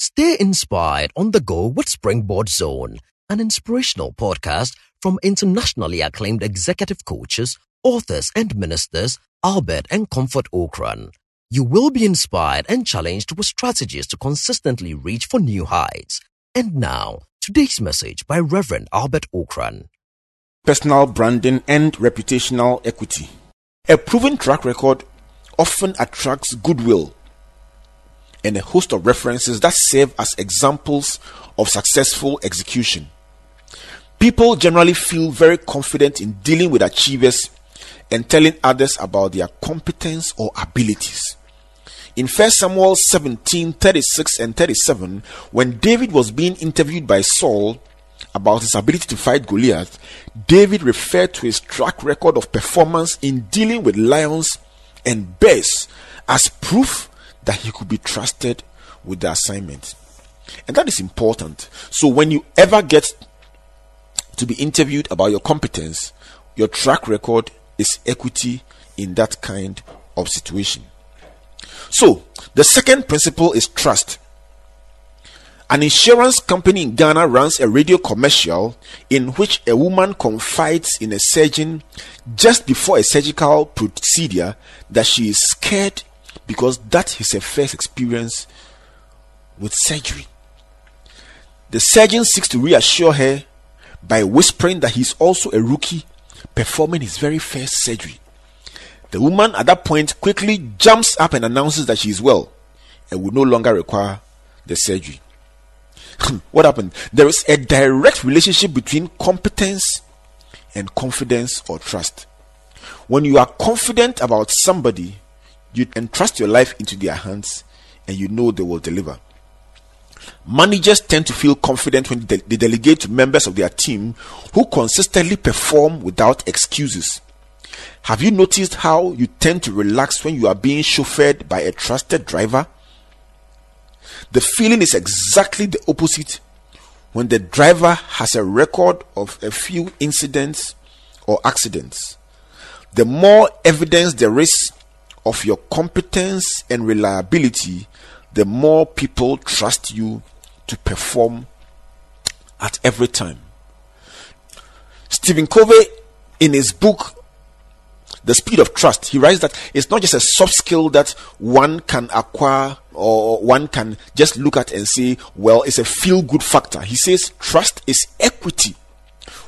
Stay inspired on the go with Springboard Zone, an inspirational podcast from internationally acclaimed executive coaches, authors, and ministers Albert and Comfort Ocran. You will be inspired and challenged with strategies to consistently reach for new heights. And now, today's message by Reverend Albert Ocran. Personal branding and reputational equity. A proven track record often attracts goodwill and a host of references that serve as examples of successful execution. People generally feel very confident in dealing with achievers and telling others about their competence or abilities. In 1 Samuel 17 36 and 37, when David was being interviewed by Saul about his ability to fight Goliath, David referred to his track record of performance in dealing with lions and bears as proof that he could be trusted with the assignment. And that is important. So when you ever get to be interviewed about your competence, your track record is equity in that kind of situation. So, the second principle is trust. An insurance company in Ghana runs a radio commercial in which a woman confides in a surgeon just before a surgical procedure that she is scared because that is her first experience with surgery. The surgeon seeks to reassure her by whispering that he's also a rookie performing his very first surgery. The woman at that point quickly jumps up and announces that she is well and will no longer require the surgery. what happened? There is a direct relationship between competence and confidence or trust. When you are confident about somebody, you entrust your life into their hands and you know they will deliver. Managers tend to feel confident when they delegate to members of their team who consistently perform without excuses. Have you noticed how you tend to relax when you are being chauffeured by a trusted driver? The feeling is exactly the opposite when the driver has a record of a few incidents or accidents. The more evidence there is of your competence and reliability, the more people trust you to perform at every time. Stephen Covey, in his book, The Speed of Trust, he writes that it's not just a soft skill that one can acquire or one can just look at and say, well, it's a feel good factor. He says trust is equity.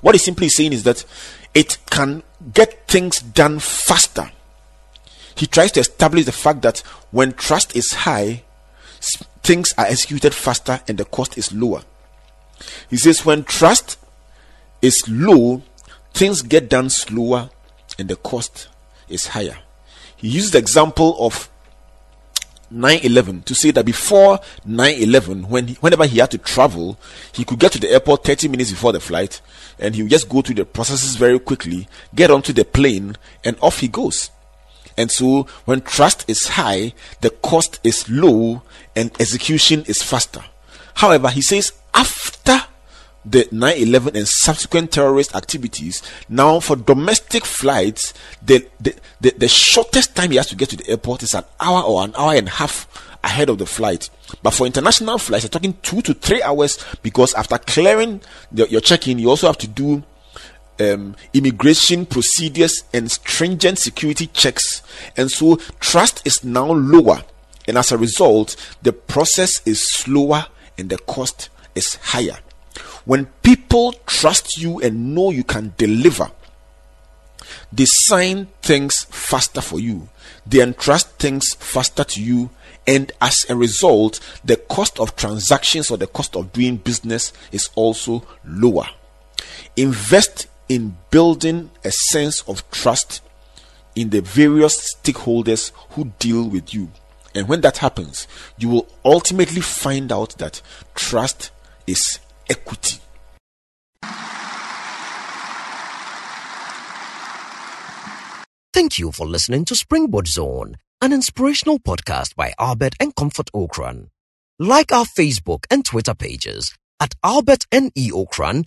What he's simply saying is that it can get things done faster. He tries to establish the fact that when trust is high, things are executed faster and the cost is lower. He says when trust is low, things get done slower and the cost is higher. He used the example of 9-11 to say that before 9-11 when he, whenever he had to travel he could get to the airport 30 minutes before the flight and he would just go through the processes very quickly get onto the plane and off he goes and so when trust is high, the cost is low and execution is faster. However, he says after the 9-11 and subsequent terrorist activities, now for domestic flights, the, the, the, the shortest time he has to get to the airport is an hour or an hour and a half ahead of the flight. But for international flights, you're talking two to three hours because after clearing the, your check-in, you also have to do um, immigration procedures and stringent security checks. And so trust is now lower. And as a result, the process is slower and the cost is higher. When people trust you and know you can deliver, they sign things faster for you. They entrust things faster to you. And as a result, the cost of transactions or the cost of doing business is also lower. Invest in building a sense of trust in the various stakeholders who deal with you. And when that happens, you will ultimately find out that trust is equity. Thank you for listening to Springboard Zone, an inspirational podcast by Albert and Comfort Ocran. Like our Facebook and Twitter pages at Albert N. E. Ocran